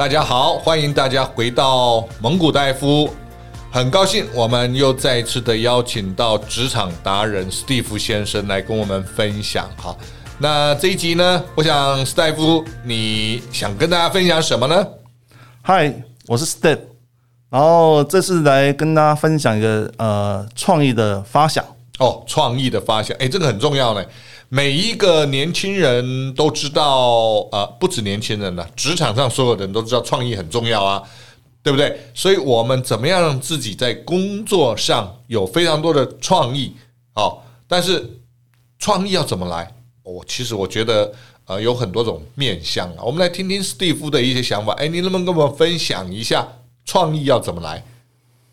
大家好，欢迎大家回到蒙古大夫。很高兴我们又再一次的邀请到职场达人史蒂夫先生来跟我们分享。哈，那这一集呢，我想史蒂夫，你想跟大家分享什么呢？嗨，我是 Step，然后这次来跟大家分享一个呃创意的发想。哦，创意的发想，诶，这个很重要呢。每一个年轻人都知道，呃，不止年轻人了，职场上所有人都知道创意很重要啊，对不对？所以，我们怎么样让自己在工作上有非常多的创意？哦，但是创意要怎么来？我、其实我觉得，呃，有很多种面向啊。我们来听听史蒂夫的一些想法。哎，你能不能跟我们分享一下创意要怎么来？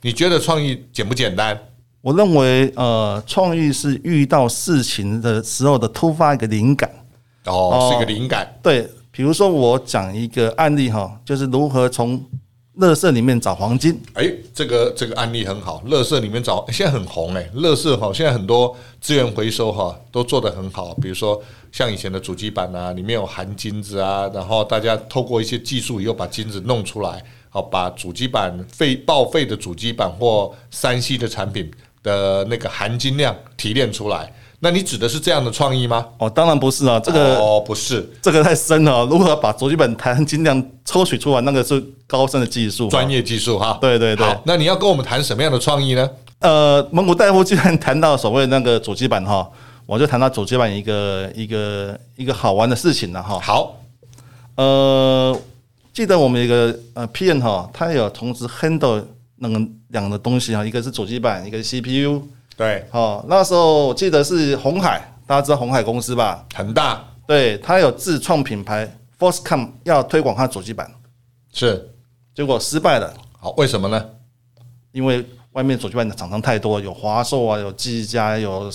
你觉得创意简不简单？我认为，呃，创意是遇到事情的时候的突发一个灵感。哦，是一个灵感。对，比如说我讲一个案例哈，就是如何从乐色里面找黄金。诶，这个这个案例很好，乐色里面找，现在很红诶，乐色哈，现在很多资源回收哈都做得很好。比如说像以前的主机板啊，里面有含金子啊，然后大家透过一些技术以后把金子弄出来，好把主机板废报废的主机板或三 C 的产品。的那个含金量提炼出来，那你指的是这样的创意吗？哦，当然不是啊，这个哦不是，这个太深了。如何把主机板含金量抽取出来，那个是高深的技术，专业技术哈。对对对。好，那你要跟我们谈什么样的创意呢？呃，蒙古大夫既然谈到所谓那个主机板哈，我就谈到主机板一个一个一个好玩的事情了哈。好，呃，记得我们一个呃 P N 哈，他有同时 handle 那个。两个东西啊，一个是主机板，一个是 CPU。对，好，那时候我记得是鸿海，大家知道鸿海公司吧？很大。对，他有自创品牌 Forcecom，要推广他主机板，是，结果失败了。好，为什么呢？因为外面主机板的厂商太多，有华硕啊，有技嘉，有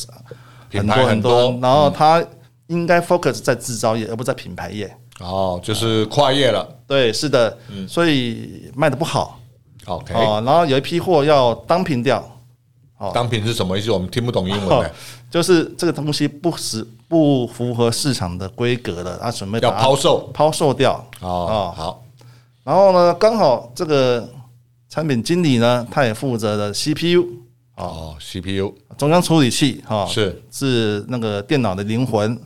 很多很多，然后他应该 focus 在制造业，而不在品牌业。哦，就是跨业了。对，是的，所以卖的不好。OK，哦，然后有一批货要当品掉，哦，当品是什么意思？我们听不懂英文的，就是这个东西不实不符合市场的规格了，他准备要抛售，抛售掉。哦，哦，好，然后呢，刚好这个产品经理呢，他也负责的 CPU，哦，CPU 中央处理器，哈，是。是那个电脑的灵魂，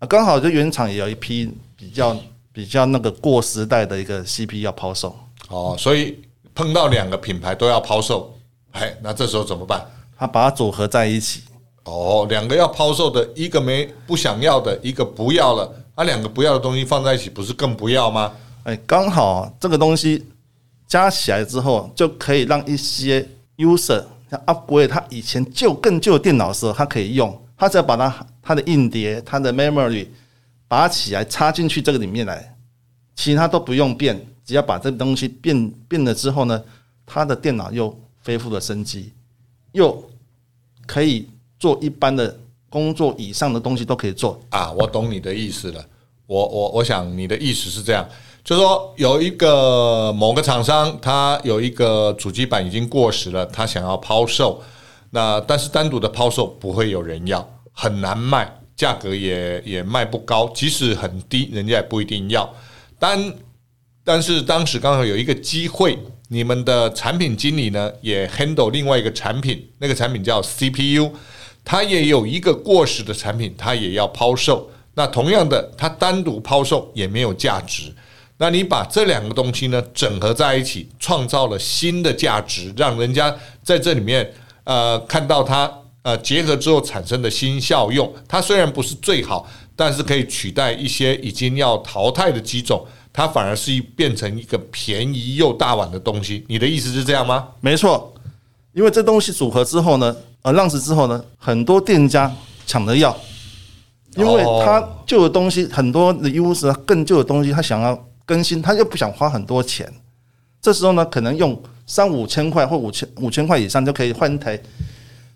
啊，刚好就原厂也有一批比较比较那个过时代的一个 CPU 要抛售，哦，所以。碰到两个品牌都要抛售，哎，那这时候怎么办？他把它组合在一起。哦，两个要抛售的，一个没不想要的，一个不要了，啊，两个不要的东西放在一起，不是更不要吗？哎，刚好这个东西加起来之后，就可以让一些 user 像 upgrade 他以前旧更旧的电脑的时候，他可以用，他只要把它它的硬碟、它的 memory 拔起来插进去这个里面来，其他都不用变。只要把这东西变变了之后呢，他的电脑又恢复了生机，又可以做一般的工作以上的东西都可以做啊！我懂你的意思了。我我我想你的意思是这样，就是说有一个某个厂商，他有一个主机板已经过时了，他想要抛售，那但是单独的抛售不会有人要，很难卖，价格也也卖不高，即使很低，人家也不一定要。但但是当时刚好有一个机会，你们的产品经理呢也 handle 另外一个产品，那个产品叫 CPU，它也有一个过时的产品，它也要抛售。那同样的，它单独抛售也没有价值。那你把这两个东西呢整合在一起，创造了新的价值，让人家在这里面呃看到它呃结合之后产生的新效用。它虽然不是最好，但是可以取代一些已经要淘汰的机种。它反而是变成一个便宜又大碗的东西，你的意思是这样吗？没错，因为这东西组合之后呢，呃，浪子之后呢，很多店家抢着要，因为他旧的东西很多的 user 更旧的东西，他想要更新，他又不想花很多钱，这时候呢，可能用三五千块或五千五千块以上就可以换一台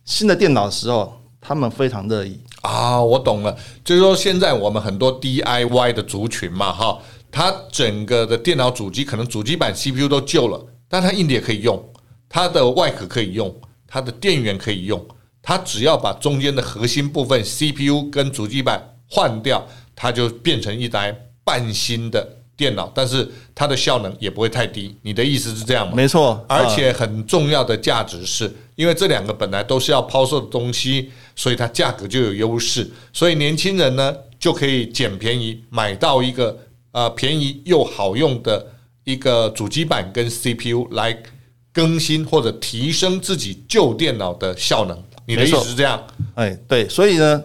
新的电脑的时候，他们非常乐意啊。我懂了，就是说现在我们很多 DIY 的族群嘛，哈。它整个的电脑主机可能主机板 CPU 都旧了，但它硬碟可以用，它的外壳可以用，它的电源可以用，它只要把中间的核心部分 CPU 跟主机板换掉，它就变成一台半新的电脑，但是它的效能也不会太低。你的意思是这样吗？没错，而且很重要的价值是，因为这两个本来都是要抛售的东西，所以它价格就有优势。所以年轻人呢就可以捡便宜买到一个呃便宜又好用的一个主机板跟 CPU 来更新或者提升自己旧电脑的效能。你的意思是这样？哎，对，所以呢，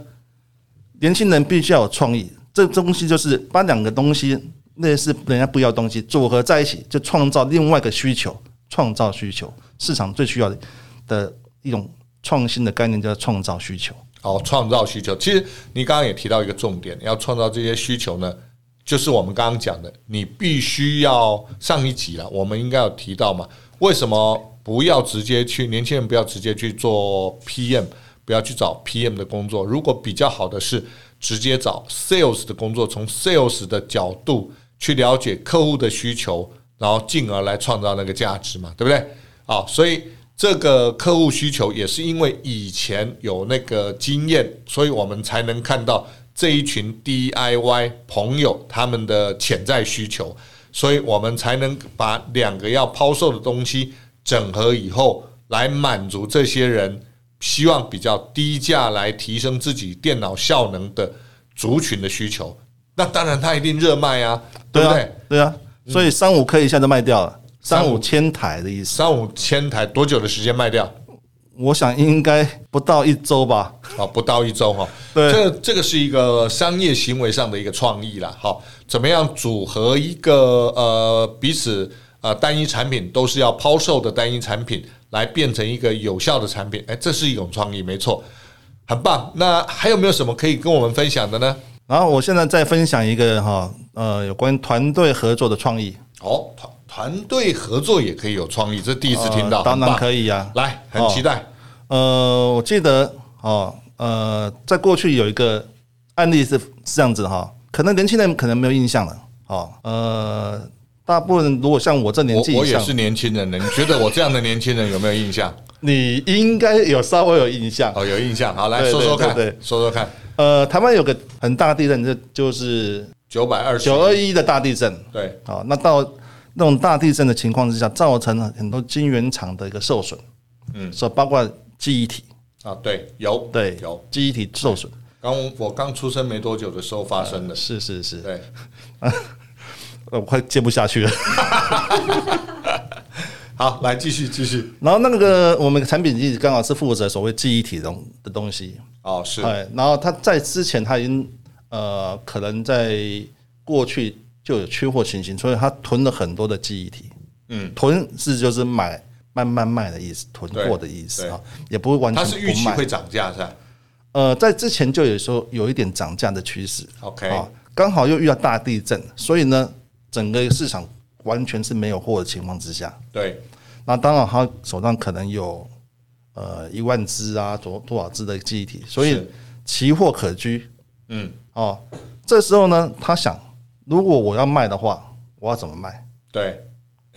年轻人必须要有创意。这东西就是把两个东西，那是人家不要东西组合在一起，就创造另外一个需求，创造需求。市场最需要的的一种创新的概念叫创造需求。哦，创造需求。其实你刚刚也提到一个重点，要创造这些需求呢，就是我们刚刚讲的，你必须要上一集了，我们应该有提到嘛？为什么不要直接去年轻人不要直接去做 PM，不要去找 PM 的工作？如果比较好的是。直接找 sales 的工作，从 sales 的角度去了解客户的需求，然后进而来创造那个价值嘛，对不对？好，所以这个客户需求也是因为以前有那个经验，所以我们才能看到这一群 DIY 朋友他们的潜在需求，所以我们才能把两个要抛售的东西整合以后，来满足这些人。希望比较低价来提升自己电脑效能的族群的需求，那当然它一定热卖啊，对不对？对啊，所以三五 K 一下就卖掉了，三五千台的意思。三五千台多久的时间卖掉？我想应该不到一周吧。啊，不到一周哈。对，这这个是一个商业行为上的一个创意啦。好，怎么样组合一个呃彼此呃单一产品都是要抛售的单一产品？来变成一个有效的产品，哎，这是一种创意，没错，很棒。那还有没有什么可以跟我们分享的呢？然后我现在再分享一个哈，呃，有关团队合作的创意。哦，团团队合作也可以有创意，这第一次听到，呃、当然可以呀、啊。来，很期待。哦、呃，我记得哦，呃，在过去有一个案例是是这样子哈，可能年轻人可能没有印象了。哦，呃。大部分如果像我这年纪，我也是年轻人呢。你觉得我这样的年轻人有没有印象？你应该有稍微有印象哦，有印象。好，来说说看，对，说说看。呃，台湾有个很大地震，这就是九百二十九二一的大地震。对，好，那到那种大地震的情况之下，造成了很多晶圆厂的一个受损。嗯，说包括记忆体啊，对，有，对，有记忆体受损。刚我刚出生没多久的时候发生的，是是是，对。我快接不下去了。好，来继续继续。然后那个我们产品经理刚好是负责所谓记忆体中的东西。哦，是。哎，然后他在之前他已经呃，可能在过去就有缺货情形，所以他囤了很多的记忆体。嗯，囤是就是买慢慢卖的意思，囤货的意思啊，也不会完全不卖。它是预期会涨价是吧？呃，在之前就有说有一点涨价的趋势。OK，刚好又遇到大地震，所以呢。整个市场完全是没有货的情况之下，对，那当然他手上可能有呃一万只啊，多多少只的记忆体，所以奇货可居。嗯，哦，这时候呢，他想，如果我要卖的话，我要怎么卖？对，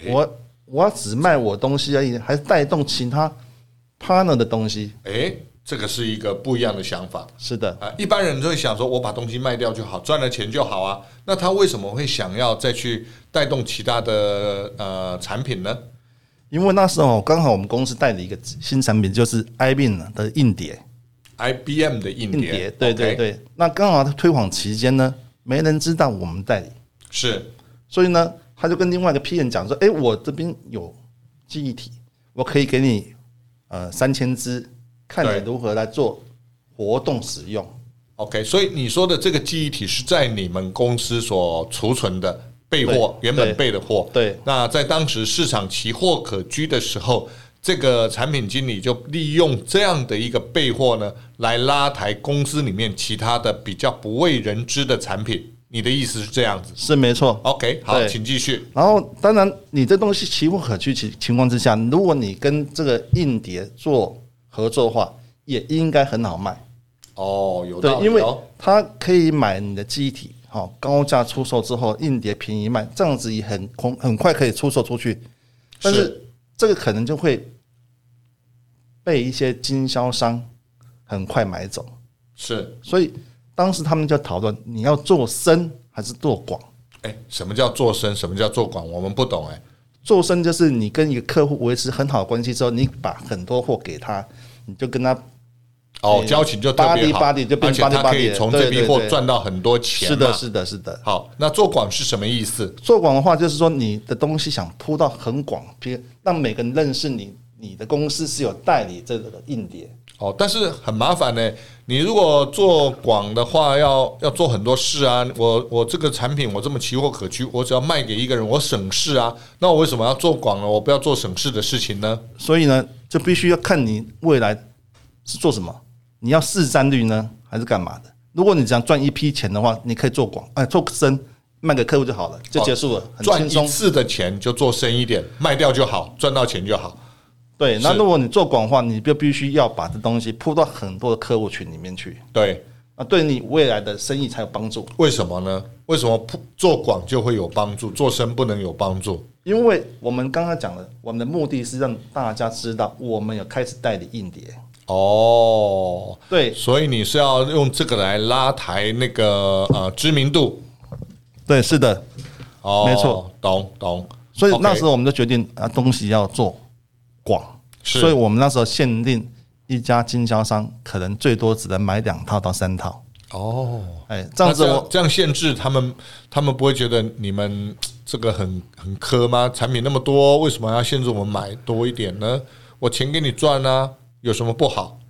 我我要只卖我东西而已，还是带动其他 partner 的东西？诶。这个是一个不一样的想法，是的啊，一般人都会想说，我把东西卖掉就好，赚了钱就好啊。那他为什么会想要再去带动其他的呃产品呢？因为那时候刚好我们公司带了一个新产品，就是 IBM 的硬碟，IBM 的硬碟，对对对。那刚好他推广期间呢，没人知道我们代理，是，所以呢，他就跟另外一个批人讲说，哎，我这边有记忆体，我可以给你呃三千只。看你如何来做活动使用，OK。所以你说的这个记忆体是在你们公司所储存的备货，原本备的货。对。那在当时市场奇货可居的时候，这个产品经理就利用这样的一个备货呢，来拉抬公司里面其他的比较不为人知的产品。你的意思是这样子？是没错。OK，好，请继续。然后，当然，你这东西奇货可居情情况之下，如果你跟这个硬碟做合作的话也应该很好卖哦，有道理，对，因为它可以买你的记忆体，好高价出售之后，硬碟便宜卖，这样子也很很很快可以出售出去。但是这个可能就会被一些经销商很快买走。是，所以当时他们就讨论你要做深还是做广。哎，什么叫做深？什么叫做广？我们不懂哎。做深就是你跟一个客户维持很好的关系之后，你把很多货给他，你就跟他哦交情就特别好，而且他可以从这批货赚到很多钱。是的，是的，是的。好，那做广是什么意思？做广的话，就是说你的东西想铺到很广，比如让每个人认识你，你的公司是有代理这个硬碟。哦，但是很麻烦呢。你如果做广的话，要要做很多事啊。我我这个产品我这么奇货可居，我只要卖给一个人，我省事啊。那我为什么要做广呢？我不要做省事的事情呢？所以呢，就必须要看你未来是做什么。你要市占率呢，还是干嘛的？如果你想赚一批钱的话，你可以做广，哎，做深卖给客户就好了，就结束了。赚一次的钱就做深一点，卖掉就好，赚到钱就好。对，那如果你做广的话，你就必须要把这东西铺到很多的客户群里面去。对，啊，对你未来的生意才有帮助。为什么呢？为什么铺做广就会有帮助，做深不能有帮助？因为我们刚刚讲了，我们的目的是让大家知道我们有开始代理硬碟。哦，对，所以你是要用这个来拉抬那个呃知名度。对，是的，哦，没错，懂懂。所以那时候我们就决定啊，东西要做。广，所以我们那时候限定一家经销商可能最多只能买两套到三套。哦，哎，这样子我这样限制他们，他们不会觉得你们这个很很苛吗？产品那么多，为什么要限制我们买多一点呢？我钱给你赚啊，有什么不好？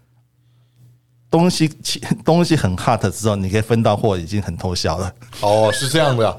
东西 东西很 hot 之后，你可以分到货，已经很偷笑了。哦，是这样的啊，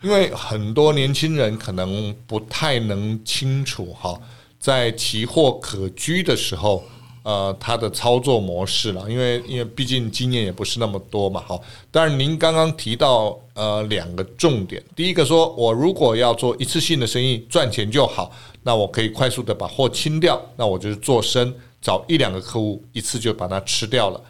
因为很多年轻人可能不太能清楚哈。在奇货可居的时候，呃，它的操作模式了，因为因为毕竟经验也不是那么多嘛，好。但是，您刚刚提到呃两个重点，第一个说我如果要做一次性的生意赚钱就好，那我可以快速的把货清掉，那我就是做深，找一两个客户一次就把它吃掉了。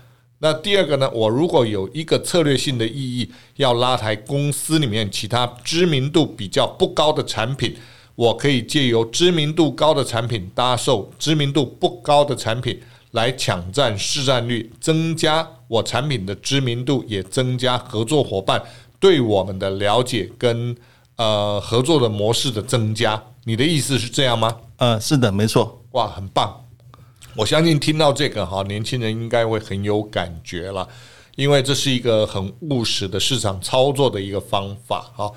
那第二个呢，我如果有一个策略性的意义，要拉抬公司里面其他知名度比较不高的产品。我可以借由知名度高的产品搭售知名度不高的产品，来抢占市占率，增加我产品的知名度，也增加合作伙伴对我们的了解跟呃合作的模式的增加。你的意思是这样吗？呃，是的，没错。哇，很棒！我相信听到这个哈，年轻人应该会很有感觉了，因为这是一个很务实的市场操作的一个方法哈。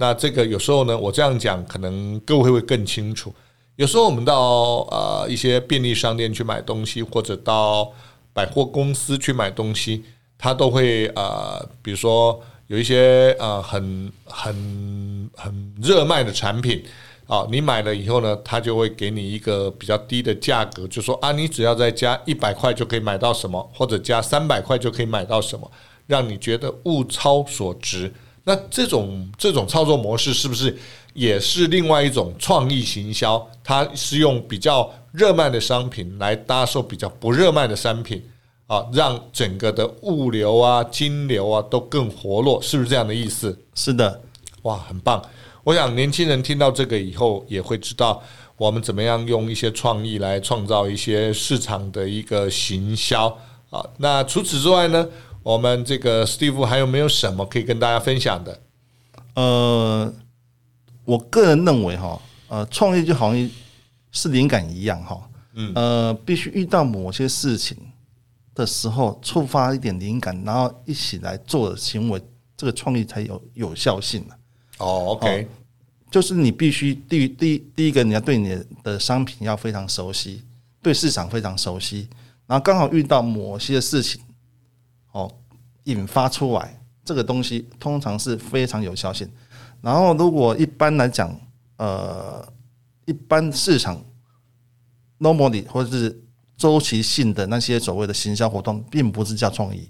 那这个有时候呢，我这样讲可能各位会更清楚。有时候我们到呃一些便利商店去买东西，或者到百货公司去买东西，他都会呃，比如说有一些呃很很很热卖的产品啊，你买了以后呢，他就会给你一个比较低的价格，就说啊，你只要再加一百块就可以买到什么，或者加三百块就可以买到什么，让你觉得物超所值。那这种这种操作模式是不是也是另外一种创意行销？它是用比较热卖的商品来搭售比较不热卖的商品啊，让整个的物流啊、金流啊都更活络，是不是这样的意思？是的，哇，很棒！我想年轻人听到这个以后也会知道我们怎么样用一些创意来创造一些市场的一个行销啊。那除此之外呢？我们这个 Steve 还有没有什么可以跟大家分享的？呃，我个人认为哈，呃，创业就好像是灵感一样哈，嗯，呃，必须遇到某些事情的时候，触发一点灵感，然后一起来做的行为，这个创意才有有效性。哦，OK，就是你必须第第第一个，你要对你的商品要非常熟悉，对市场非常熟悉，然后刚好遇到某些事情。引发出来这个东西通常是非常有效性。然后，如果一般来讲，呃，一般市场 normally 或者是周期性的那些所谓的行销活动，并不是叫创意。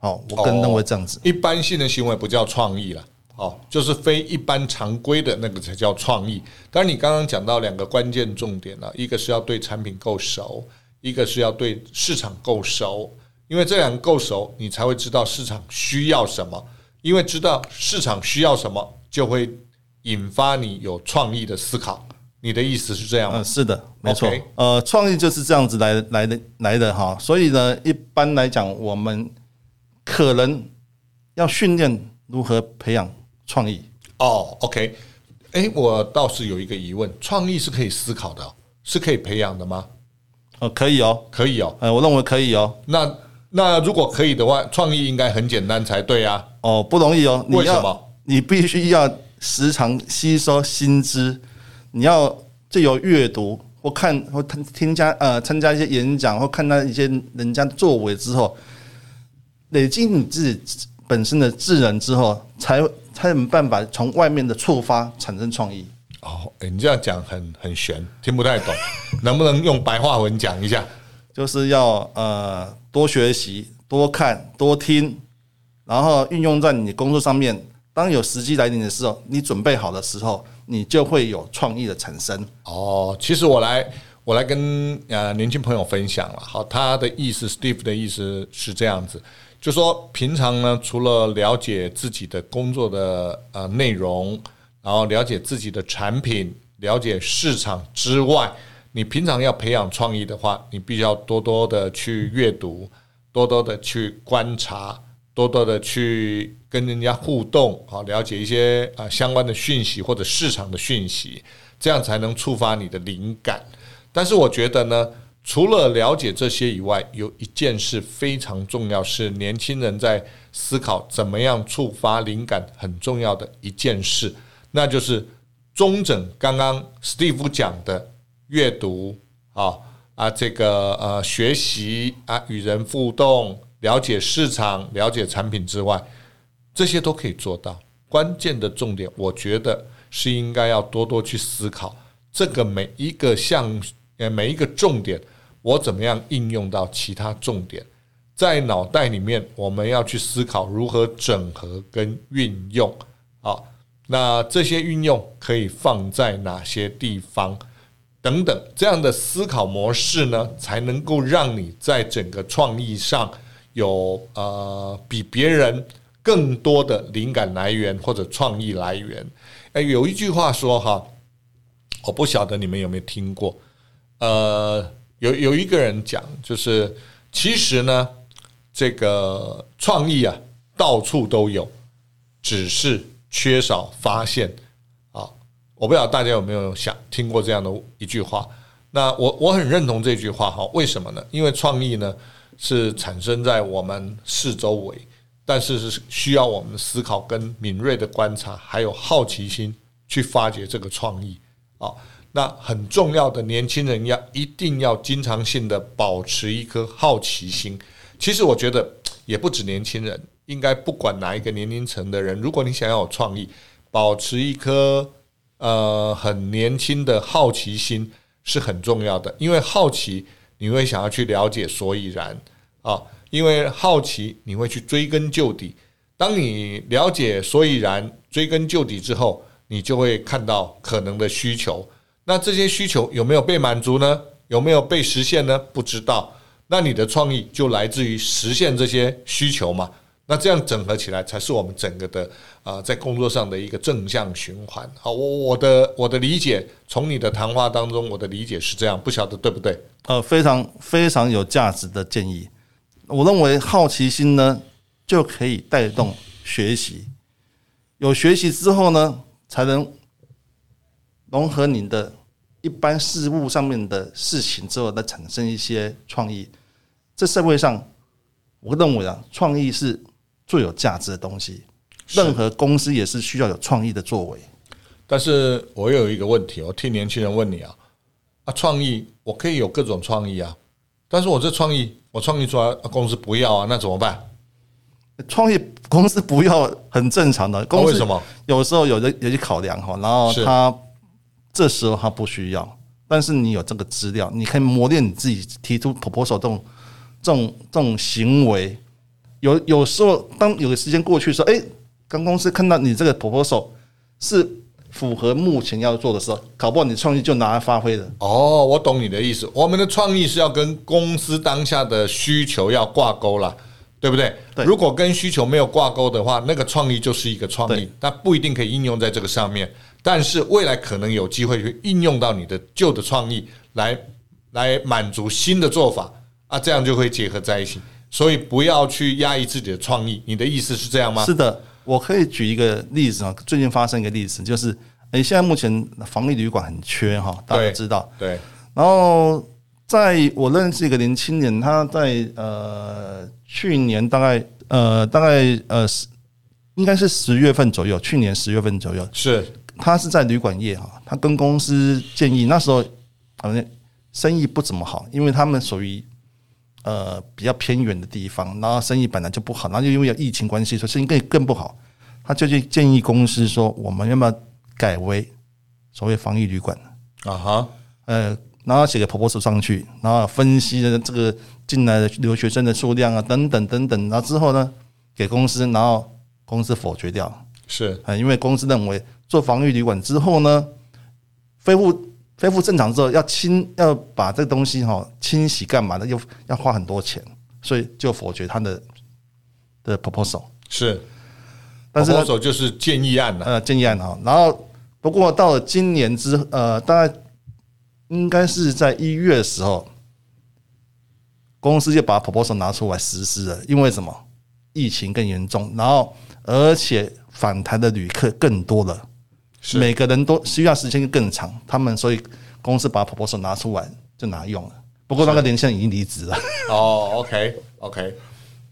哦，我个人认为这样子，一般性的行为不叫创意了。哦，就是非一般常规的那个才叫创意。当然，你刚刚讲到两个关键重点了，一个是要对产品够熟，一个是要对市场够熟。因为这两个够熟，你才会知道市场需要什么。因为知道市场需要什么，就会引发你有创意的思考。你的意思是这样吗？嗯，是的，没错。呃，创意就是这样子来来的来的哈。所以呢，一般来讲，我们可能要训练如何培养创意。哦，OK，哎，我倒是有一个疑问：创意是可以思考的，是可以培养的吗？哦，可以哦，可以哦，哎，我认为可以哦。那那如果可以的话，创意应该很简单才对啊。哦，不容易哦。为什么？你必须要时常吸收新知，你要借由阅读或看或听听加呃参加一些演讲或看到一些人家作为之后，累积你自己本身的智能之后，才才有办法从外面的触发产生创意。哦，欸、你这样讲很很玄，听不太懂，能不能用白话文讲一下？就是要呃多学习、多看、多听，然后运用在你工作上面。当有时机来临的时候，你准备好的时候，你就会有创意的产生。哦，其实我来我来跟呃年轻朋友分享了，好，他的意思，Steve 的意思是这样子，就说平常呢，除了了解自己的工作的呃内容。然后了解自己的产品，了解市场之外，你平常要培养创意的话，你必须要多多的去阅读，多多的去观察，多多的去跟人家互动，好，了解一些啊相关的讯息或者市场的讯息，这样才能触发你的灵感。但是我觉得呢，除了了解这些以外，有一件事非常重要，是年轻人在思考怎么样触发灵感很重要的一件事。那就是中整刚刚 Steve 讲的阅读啊啊，这个呃学习啊，与人互动，了解市场，了解产品之外，这些都可以做到。关键的重点，我觉得是应该要多多去思考这个每一个项呃每一个重点，我怎么样应用到其他重点，在脑袋里面我们要去思考如何整合跟运用啊。那这些运用可以放在哪些地方？等等，这样的思考模式呢，才能够让你在整个创意上有呃比别人更多的灵感来源或者创意来源。哎，有一句话说哈，我不晓得你们有没有听过，呃，有有一个人讲，就是其实呢，这个创意啊，到处都有，只是。缺少发现！我不知道大家有没有想听过这样的一句话。那我我很认同这句话哈。为什么呢？因为创意呢是产生在我们四周围，但是是需要我们思考跟敏锐的观察，还有好奇心去发掘这个创意啊。那很重要的，年轻人要一定要经常性的保持一颗好奇心。其实我觉得也不止年轻人。应该不管哪一个年龄层的人，如果你想要有创意，保持一颗呃很年轻的好奇心是很重要的。因为好奇，你会想要去了解所以然啊；因为好奇，你会去追根究底。当你了解所以然、追根究底之后，你就会看到可能的需求。那这些需求有没有被满足呢？有没有被实现呢？不知道。那你的创意就来自于实现这些需求嘛。那这样整合起来，才是我们整个的啊，在工作上的一个正向循环。好，我我的我的理解，从你的谈话当中，我的理解是这样，不晓得对不对？呃，非常非常有价值的建议。我认为好奇心呢，就可以带动学习。有学习之后呢，才能融合你的一般事物上面的事情之后，再产生一些创意。这社会上，我认为啊，创意是。最有价值的东西，任何公司也是需要有创意的作为。但是我有一个问题，我替年轻人问你啊，啊，创意我可以有各种创意啊，但是我这创意我创意出来，公司不要啊，那怎么办？创意公司不要很正常的，公司为什么？有时候有的有些考量哈，然后他这时候他不需要，但是你有这个资料，你可以磨练你自己提出 proposal 这种这种这种行为。有有时候，当有个时间过去说，哎，刚公司看到你这个 proposal 是符合目前要做的时候，搞不好你创意就拿来发挥了。哦，我懂你的意思。我们的创意是要跟公司当下的需求要挂钩了，对不对？对。如果跟需求没有挂钩的话，那个创意就是一个创意，它不一定可以应用在这个上面。但是未来可能有机会去应用到你的旧的创意来来满足新的做法啊，这样就会结合在一起。所以不要去压抑自己的创意，你的意思是这样吗？是的，我可以举一个例子啊，最近发生一个例子，就是诶，现在目前防疫旅馆很缺哈，大家都知道。对。然后在我认识一个年轻人，他在呃去年大概呃大概呃十应该是十月份左右，去年十月份左右是。他是在旅馆业哈，他跟公司建议那时候好像生意不怎么好，因为他们属于呃比较偏远的地方，然后生意本来就不好，然后又因为有疫情关系，所以生意更更不好。他就去建议公司说，我们要不要改为所谓防疫旅馆啊？哈，呃，然后写个 proposal 上去，然后分析的这个进来的留学生的数量啊，等等等等，然后之后呢，给公司，然后公司否决掉，是啊，因为公司认为。做防疫旅馆之后呢，恢复恢复正常之后要清要把这个东西哈清洗干嘛的，又要花很多钱，所以就否决他的的 proposal 是，但是 proposal 就是建议案了，呃，建议案哈。然后不过到了今年之呃，大概应该是在一月的时候，公司就把 proposal 拿出来实施了，因为什么？疫情更严重，然后而且返台的旅客更多了。每个人都需要时间更长，他们所以公司把 proposal 拿出来就拿用了。不过那个年轻人已经离职了。哦，OK OK，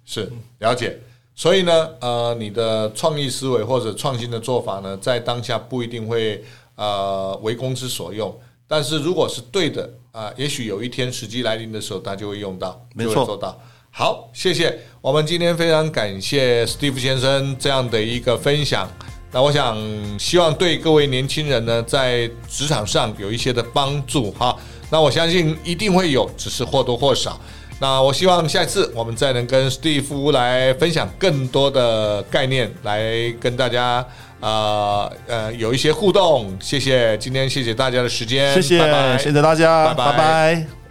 是了解。所以呢，呃，你的创意思维或者创新的做法呢，在当下不一定会呃为公司所用，但是如果是对的啊，呃，也许有一天时机来临的时候，他就会用到，没错，做到。好，谢谢我们今天非常感谢 Steve 先生这样的一个分享。那我想，希望对各位年轻人呢，在职场上有一些的帮助哈。那我相信一定会有，只是或多或少。那我希望下一次我们再能跟史蒂夫来分享更多的概念，来跟大家呃呃有一些互动。谢谢今天谢谢大家的时间，谢谢，拜拜谢谢大家。拜拜。